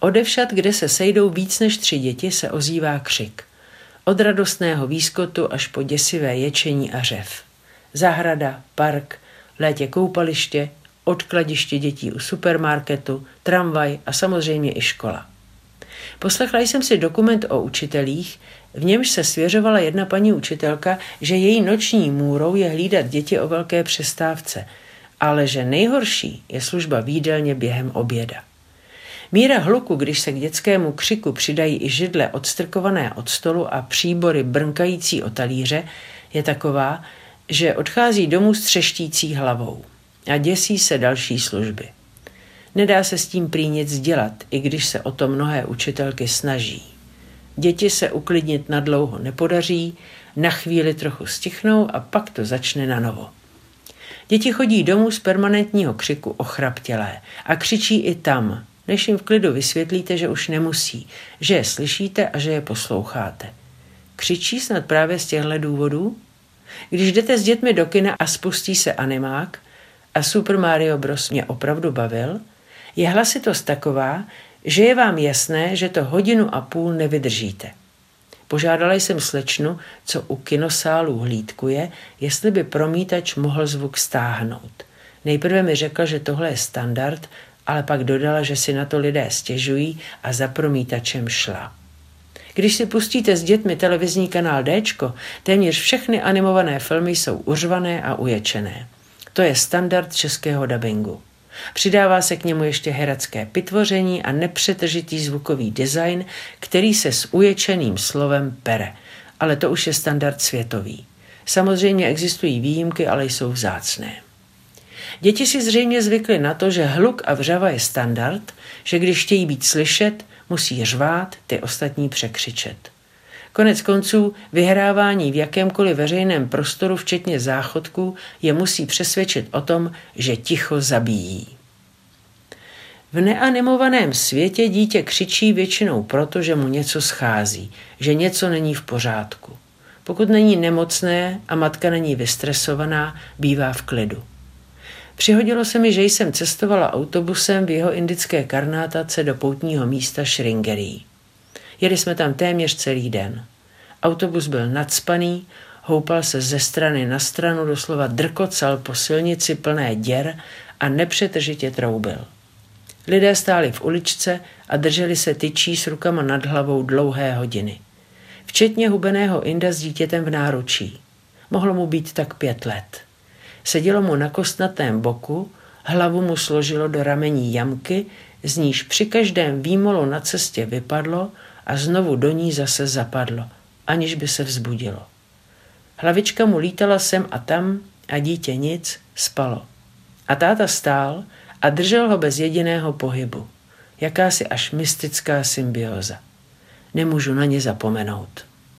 Odevšat, kde se sejdou víc než tři děti, se ozývá křik. Od radostného výskotu až po děsivé ječení a řev. Zahrada, park, létě koupaliště, odkladiště dětí u supermarketu, tramvaj a samozřejmě i škola. Poslechla jsem si dokument o učitelích, v němž se svěřovala jedna paní učitelka, že její noční můrou je hlídat děti o velké přestávce, ale že nejhorší je služba výdelně během oběda. Míra hluku, když se k dětskému křiku přidají i židle odstrkované od stolu a příbory brnkající o talíře, je taková, že odchází domů s třeštící hlavou a děsí se další služby. Nedá se s tím prý nic dělat, i když se o to mnohé učitelky snaží. Děti se uklidnit na dlouho nepodaří, na chvíli trochu stichnou a pak to začne na novo. Děti chodí domů z permanentního křiku ochraptělé a křičí i tam, než jim v klidu vysvětlíte, že už nemusí, že je slyšíte a že je posloucháte. Křičí snad právě z těchto důvodů? Když jdete s dětmi do kina a spustí se animák a Super Mario Bros. mě opravdu bavil, je hlasitost taková, že je vám jasné, že to hodinu a půl nevydržíte. Požádala jsem slečnu, co u kinosálu hlídkuje, jestli by promítač mohl zvuk stáhnout. Nejprve mi řekla, že tohle je standard, ale pak dodala, že si na to lidé stěžují a za promítačem šla. Když si pustíte s dětmi televizní kanál D, téměř všechny animované filmy jsou uřvané a uječené. To je standard českého dabingu. Přidává se k němu ještě herecké pitvoření a nepřetržitý zvukový design, který se s uječeným slovem pere. Ale to už je standard světový. Samozřejmě existují výjimky, ale jsou vzácné. Děti si zřejmě zvykly na to, že hluk a vřava je standard, že když chtějí být slyšet, musí řvát, ty ostatní překřičet. Konec konců vyhrávání v jakémkoliv veřejném prostoru, včetně záchodků, je musí přesvědčit o tom, že ticho zabíjí. V neanimovaném světě dítě křičí většinou proto, že mu něco schází, že něco není v pořádku. Pokud není nemocné a matka není vystresovaná, bývá v klidu. Přihodilo se mi, že jsem cestovala autobusem v jeho indické karnátace do poutního místa Šringerí. Jeli jsme tam téměř celý den. Autobus byl nadspaný, houpal se ze strany na stranu, doslova drkocal po silnici plné děr a nepřetržitě troubil. Lidé stáli v uličce a drželi se tyčí s rukama nad hlavou dlouhé hodiny. Včetně hubeného Inda s dítětem v náručí. Mohlo mu být tak pět let. Sedělo mu na kostnatém boku, hlavu mu složilo do ramení jamky, z níž při každém výmolu na cestě vypadlo a znovu do ní zase zapadlo, aniž by se vzbudilo. Hlavička mu lítala sem a tam a dítě nic, spalo. A táta stál a držel ho bez jediného pohybu. Jakási až mystická symbioza. Nemůžu na ně zapomenout.